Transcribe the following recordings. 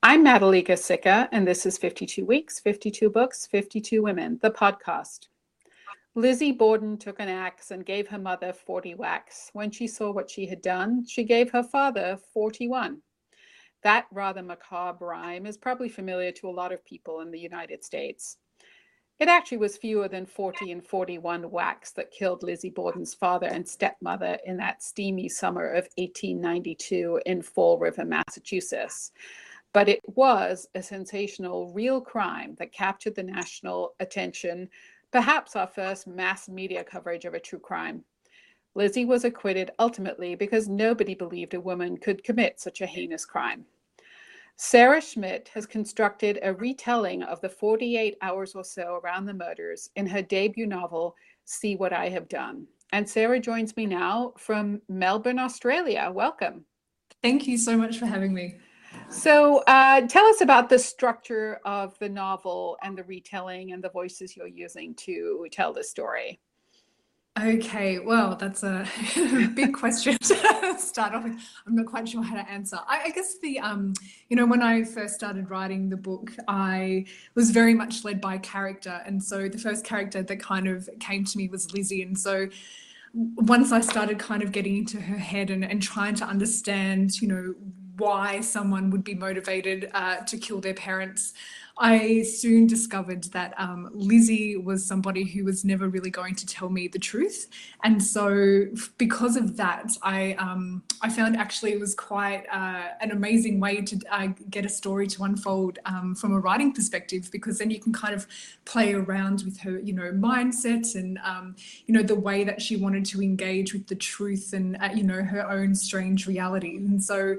I'm Madhulika Sikka, and this is 52 Weeks, 52 Books, 52 Women, the podcast. Lizzie Borden took an axe and gave her mother 40 whacks. When she saw what she had done, she gave her father 41. That rather macabre rhyme is probably familiar to a lot of people in the United States. It actually was fewer than 40 and 41 whacks that killed Lizzie Borden's father and stepmother in that steamy summer of 1892 in Fall River, Massachusetts. But it was a sensational, real crime that captured the national attention perhaps our first mass media coverage of a true crime. Lizzie was acquitted ultimately because nobody believed a woman could commit such a heinous crime. Sarah Schmidt has constructed a retelling of the 48 hours or so around the murders in her debut novel, See What I Have Done. And Sarah joins me now from Melbourne, Australia. Welcome. Thank you so much for having me. So, uh, tell us about the structure of the novel and the retelling and the voices you're using to tell the story. Okay, well, that's a big question to start off with. I'm not quite sure how to answer. I, I, guess the, um, you know, when I first started writing the book, I was very much led by character. And so the first character that kind of came to me was Lizzie. And so once I started kind of getting into her head and, and trying to understand, you know, why someone would be motivated uh, to kill their parents. I soon discovered that um, Lizzie was somebody who was never really going to tell me the truth, and so because of that, I um, I found actually it was quite uh, an amazing way to uh, get a story to unfold um, from a writing perspective, because then you can kind of play around with her, you know, mindset and um, you know the way that she wanted to engage with the truth and uh, you know her own strange reality, and so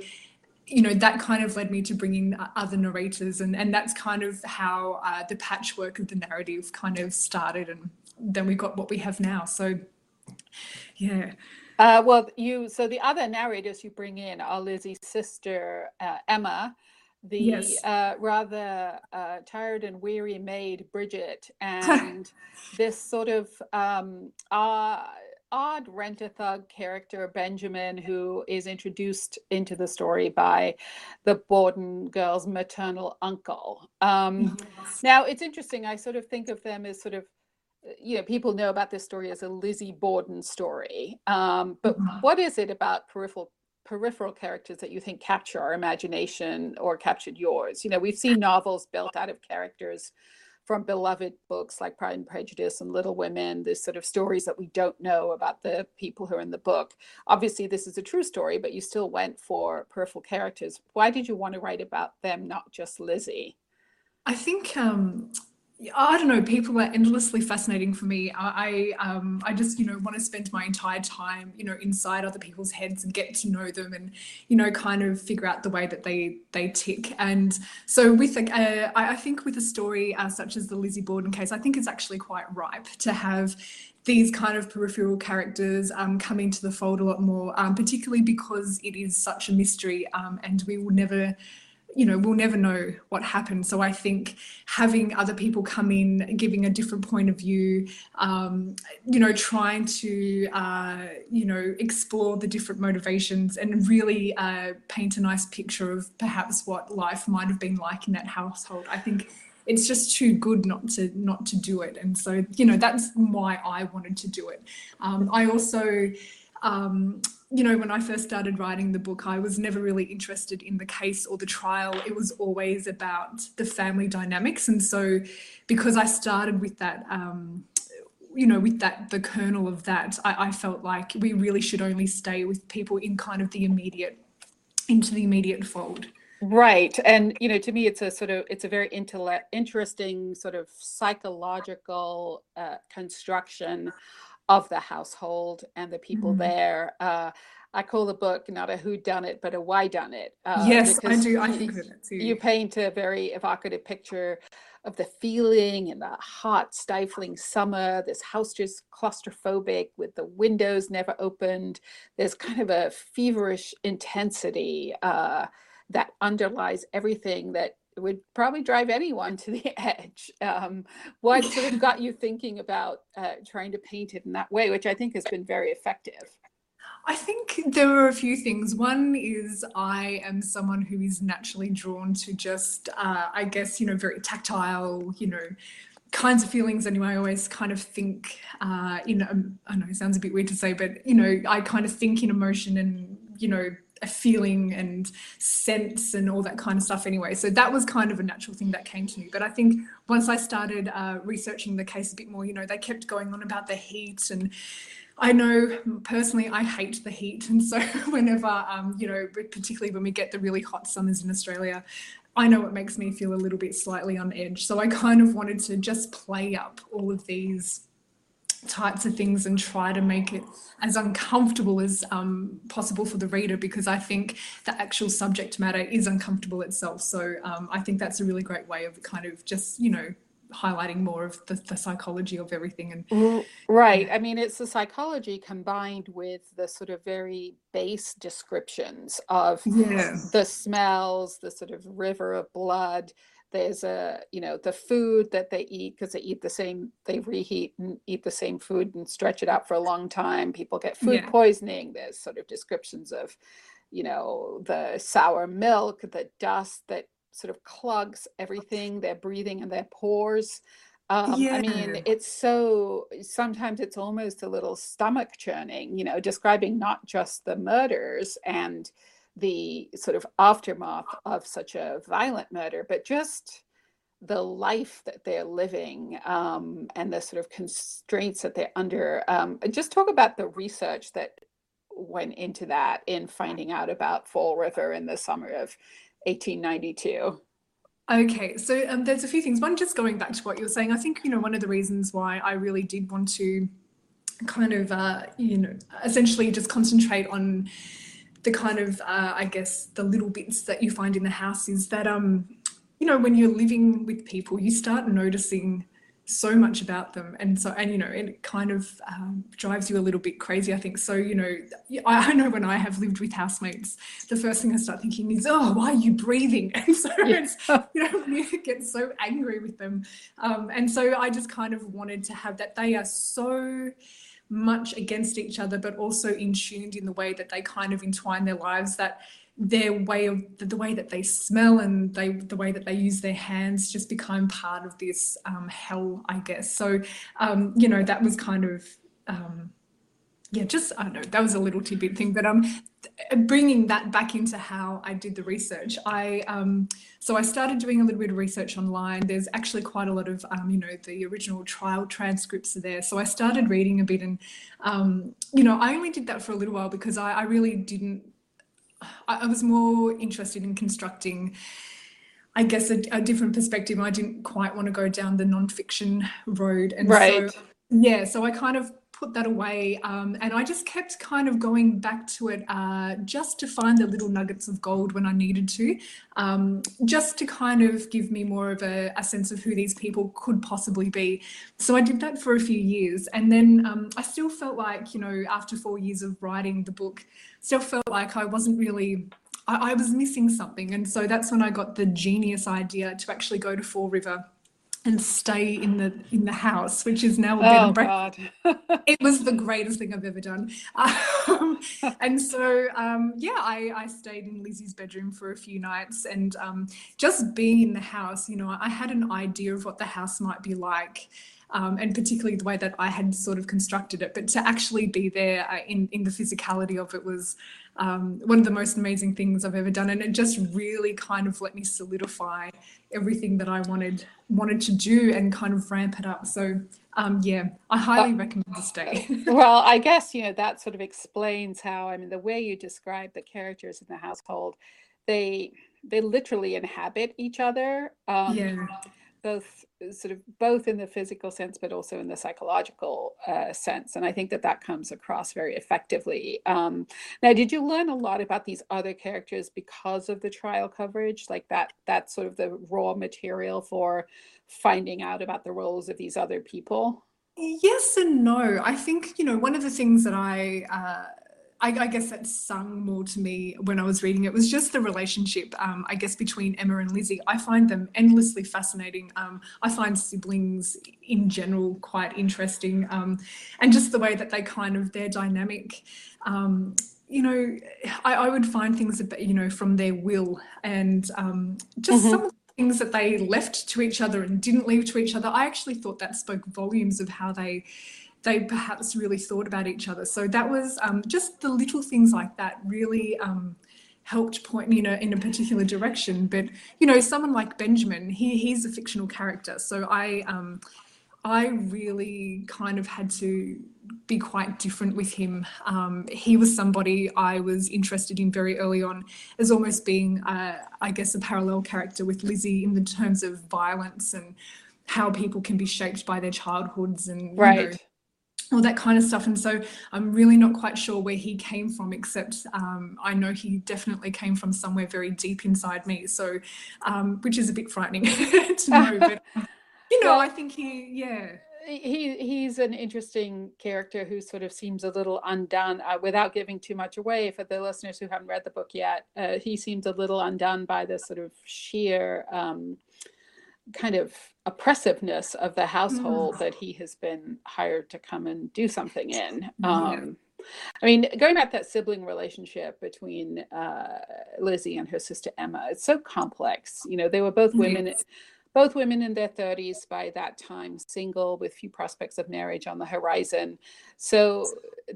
you know that kind of led me to bringing other narrators and and that's kind of how uh, the patchwork of the narrative kind of started and then we got what we have now so yeah uh, well you so the other narrators you bring in are lizzie's sister uh, emma the yes. uh, rather uh, tired and weary maid bridget and this sort of um, uh, odd rent-a-thug character benjamin who is introduced into the story by the borden girl's maternal uncle um, yes. now it's interesting i sort of think of them as sort of you know people know about this story as a lizzie borden story um, but mm-hmm. what is it about peripheral peripheral characters that you think capture our imagination or captured yours you know we've seen novels built out of characters from beloved books like Pride and Prejudice and Little Women, the sort of stories that we don't know about the people who are in the book. Obviously, this is a true story, but you still went for peripheral characters. Why did you want to write about them, not just Lizzie? I think um, I don't know. People are endlessly fascinating for me. I, um, I just, you know, want to spend my entire time, you know, inside other people's heads and get to know them, and you know, kind of figure out the way that they they tick. And so, with uh, I, I think with a story uh, such as the Lizzie Borden case, I think it's actually quite ripe to have these kind of peripheral characters um, come into the fold a lot more, um, particularly because it is such a mystery, um, and we will never you know we'll never know what happened. So i think having other people come in giving a different point of view um, you know trying to uh, you know explore the different motivations and really uh, paint a nice picture of perhaps what life might have been like in that household i think it's just too good not to not to do it. And so you know that's why i wanted to do it. Um, i also um, you know, when I first started writing the book, I was never really interested in the case or the trial. It was always about the family dynamics. And so, because I started with that, um, you know, with that, the kernel of that, I, I felt like we really should only stay with people in kind of the immediate, into the immediate fold. Right. And, you know, to me, it's a sort of, it's a very intellect, interesting sort of psychological uh, construction of the household and the people mm-hmm. there. Uh, I call the book not a who done it, but a why done it. Uh, yes, I do. I think of it too. You paint a very evocative picture of the feeling in the hot, stifling summer. This house just claustrophobic with the windows never opened. There's kind of a feverish intensity uh, that underlies everything that would probably drive anyone to the edge. Um, what sort of got you thinking about uh, trying to paint it in that way, which I think has been very effective? I think there are a few things. One is I am someone who is naturally drawn to just, uh, I guess, you know, very tactile, you know, kinds of feelings anyway. I always kind of think uh, in, um, I know it sounds a bit weird to say, but, you know, I kind of think in emotion and, you know, a feeling and sense and all that kind of stuff anyway. So that was kind of a natural thing that came to me. But I think once I started uh, researching the case a bit more, you know, they kept going on about the heat and I know personally I hate the heat. And so whenever, um, you know, particularly when we get the really hot summers in Australia, I know it makes me feel a little bit slightly on edge. So I kind of wanted to just play up all of these types of things and try to make it as uncomfortable as um, possible for the reader because I think the actual subject matter is uncomfortable itself. So um, I think that's a really great way of kind of just, you know, highlighting more of the, the psychology of everything and right yeah. i mean it's the psychology combined with the sort of very base descriptions of yeah. the smells the sort of river of blood there's a you know the food that they eat because they eat the same they reheat and eat the same food and stretch it out for a long time people get food yeah. poisoning there's sort of descriptions of you know the sour milk the dust that sort of clogs everything their breathing and their pores um, yeah. I mean, it's so sometimes it's almost a little stomach churning, you know, describing not just the murders and the sort of aftermath of such a violent murder, but just the life that they're living um, and the sort of constraints that they're under. Um, and just talk about the research that went into that in finding out about Fall River in the summer of 1892. Okay, so um, there's a few things. One, just going back to what you were saying, I think you know one of the reasons why I really did want to kind of uh, you know essentially just concentrate on the kind of uh, I guess the little bits that you find in the house is that um you know when you're living with people you start noticing so much about them. And so and you know it kind of um, drives you a little bit crazy i think. So you know I, I, know when i have lived with housemates the first thing i start thinking is oh why are you breathing? And so yeah. it's you know you get so angry with them. Um, and so i just kind of wanted to have that. They are so much against each other, but also in tuned in the way that they kind of entwine their lives, that their way of the way that they smell and they the way that they use their hands just become part of this um, hell, I guess. So, um, you know, that was kind of um, yeah, just I don't know. That was a little tidbit thing, but um, bringing that back into how I did the research, I um, so I started doing a little bit of research online. There's actually quite a lot of um, you know, the original trial transcripts are there. So I started reading a bit, and um, you know, I only did that for a little while because I, I really didn't. I, I was more interested in constructing. I guess a, a, different perspective. I didn't quite want to go down the nonfiction road, and right. so yeah, so I kind of put that away. Um, and I just kept kind of going back to it uh, just to find the little nuggets of gold when I needed to, um, just to kind of give me more of a, a, sense of who these people could possibly be. So I did that for a few years. And then um, I still felt like, you know, after four years of writing the book, still felt like I wasn't really I, I was missing something. And so that's when I got the genius idea to actually go to Fall River and stay in the in the house, which is now a bed oh, and breakfast. it was the greatest thing I've ever done. Um, and so, um, yeah, I, I stayed in Lizzie's bedroom for a few nights, and um, just being in the house, you know, I had an idea of what the house might be like. Um, and particularly the way that I had sort of constructed it. But to actually be there uh, in in the physicality of it was um, one of the most amazing things I've ever done, and it just really kind of let me solidify everything that I wanted wanted to do and kind of ramp it up. So um, yeah, I highly recommend the stay. well, I guess you know that sort of explains how I mean the way you describe the characters in the household, they they literally inhabit each other. Um, yeah both sort of both in the physical sense but also in the psychological uh, sense. And i think that that comes across very effectively. Um, now did you learn a lot about these other characters because of the trial coverage? Like that that's sort of the raw material for finding out about the roles of these other people? Yes and no. I think you know one of the things that i uh, I, I, guess that sung more to me when I was reading it was just the relationship, um, I guess, between Emma and Lizzie. I find them endlessly fascinating. Um, I find siblings in general quite interesting, um, and just the way that they kind of their dynamic. Um, you know, I, I, would find things about you know from their will and um, just mm-hmm. some of the things that they left to each other and didn't leave to each other. I actually thought that spoke volumes of how they they perhaps really thought about each other. So that was um, just the little things like that really um, helped point you know in a particular direction. But you know, someone like Benjamin, he he's a fictional character, so I um, I really kind of had to be quite different with him. Um, he was somebody I was interested in very early on as almost being, uh, I guess, a parallel character with Lizzie in the terms of violence and how people can be shaped by their childhoods and right. Know, all that kind of stuff. And so I'm really not quite sure where he came from, except um, I know he definitely came from somewhere very deep inside me. So, um, which is a bit frightening to know. But, you know, well, I think he, yeah. He he's an interesting character who sort of seems a little undone uh, without giving too much away for the listeners who haven't read the book yet. Uh, he seems a little undone by this sort of sheer um, kind of oppressiveness of the household mm. that he has been hired to come and do something in. Um, I mean, going back that sibling relationship between uh, Lizzie and her sister Emma, it's so complex. You know, they were both women, yes. both women in their thirties by that time, single with few prospects of marriage on the horizon. So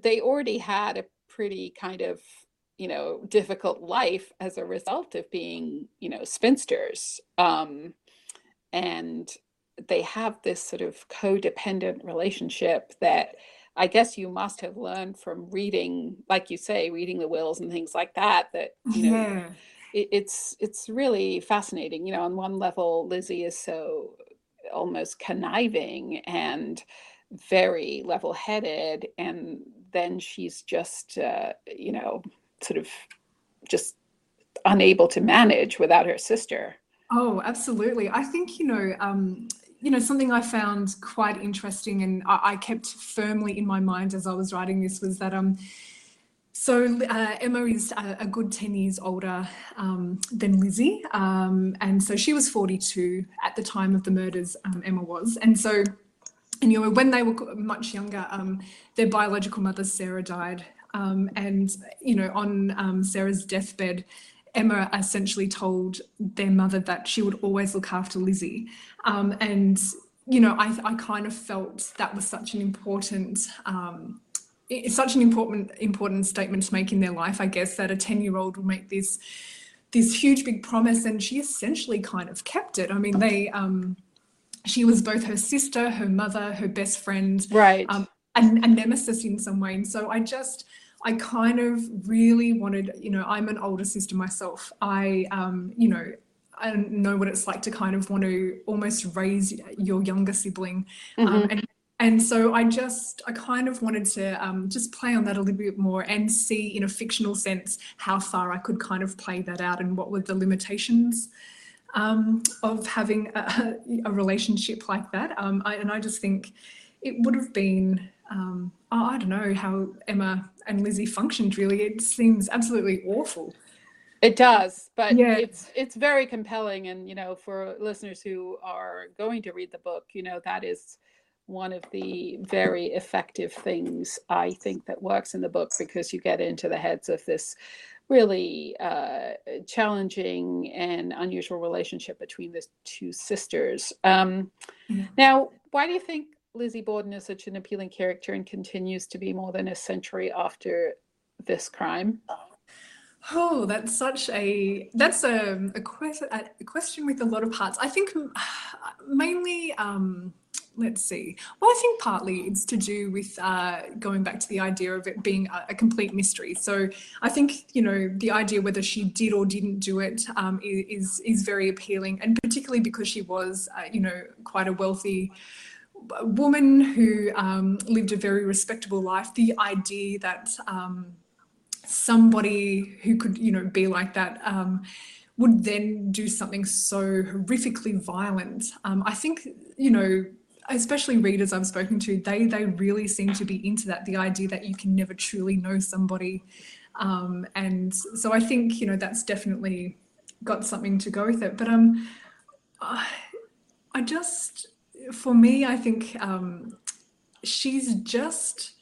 they already had a pretty kind of you know difficult life as a result of being you know spinsters um and they have this sort of codependent relationship that I guess you must have learned from reading, like you say, reading the wills and things like that. That you know, yeah. it, it's it's really fascinating. You know, on one level, Lizzie is so almost conniving and very level-headed, and then she's just uh, you know sort of just unable to manage without her sister. Oh, absolutely. I think, you know, um, you know, something I found quite interesting and I, I, kept firmly in my mind as I was writing this was that um, so uh, Emma is a, a, good 10 years older um, than Lizzie. Um, and so she was 42 at the time of the murders, um, Emma was. And so, and you know, when they were much younger, um, their biological mother, Sarah, died. Um, and, you know, on um, Sarah's deathbed, Emma essentially told their mother that she would always look after Lizzie. Um, and, you know, I, I kind of felt that was such an important, um, it's such an important, important statement to make in their life, I guess, that a 10 year old will make this, this huge big promise and she essentially kind of kept it. I mean, they, um, she was both her sister, her mother, her best friend, right. Um, and a nemesis in some way. And so I just, I kind of really wanted, you know, I'm an older sister myself. I, um, you know, I know what it's like to kind of want to almost raise your younger sibling. Um, mm-hmm. Um, and, and so I just, I kind of wanted to um, just play on that a little bit more and see in a fictional sense how far I could kind of play that out and what were the limitations um, of having a, a, relationship like that. Um, I, and I just think it would have been um, oh, I don't know how Emma and Lizzie functioned really. It seems absolutely awful. It does, but yeah. it's it's very compelling and you know for listeners who are going to read the book, you know that is one of the very effective things I think that works in the book because you get into the heads of this really uh, challenging and unusual relationship between the two sisters. Um, mm-hmm. Now, why do you think Lizzie Borden is such an appealing character and continues to be more than a century after this crime? Oh, that's such a that's a, a, question, a question with a lot of parts. I think mainly, um, let's see. Well, I think partly it's to do with uh, going back to the idea of it being a, a, complete mystery. So I think you know the idea whether she did or didn't do it um, is is very appealing, and particularly because she was uh, you know quite a wealthy a woman who um, lived a very respectable life, the idea that um, somebody who could, you know, be like that um, would then do something so horrifically violent. Um, I think, you know, especially readers I've spoken to, they they really seem to be into that. The idea that you can never truly know somebody, um, and so I think you know that's definitely got something to go with it. But um, I just for me, I think um, she's just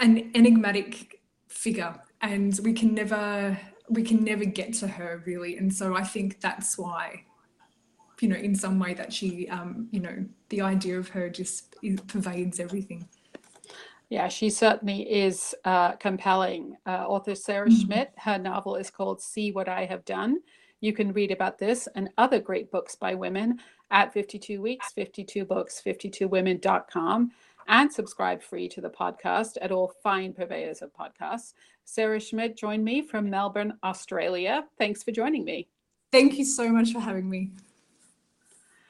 an enigmatic figure, and we can never we can never get to her really. And so I think that's why you know, in some way that she, um, you know, the idea of her just pervades everything. Yeah, she certainly is uh, compelling. Uh, author Sarah mm-hmm. Schmidt, her novel is called See What I Have Done. You can read about this and other great books by women at 52 Weeks, 52 Books, 52women.com and subscribe free to the podcast at all fine purveyors of podcasts. Sarah Schmidt joined me from Melbourne, Australia. Thanks for joining me. Thank you so much for having me.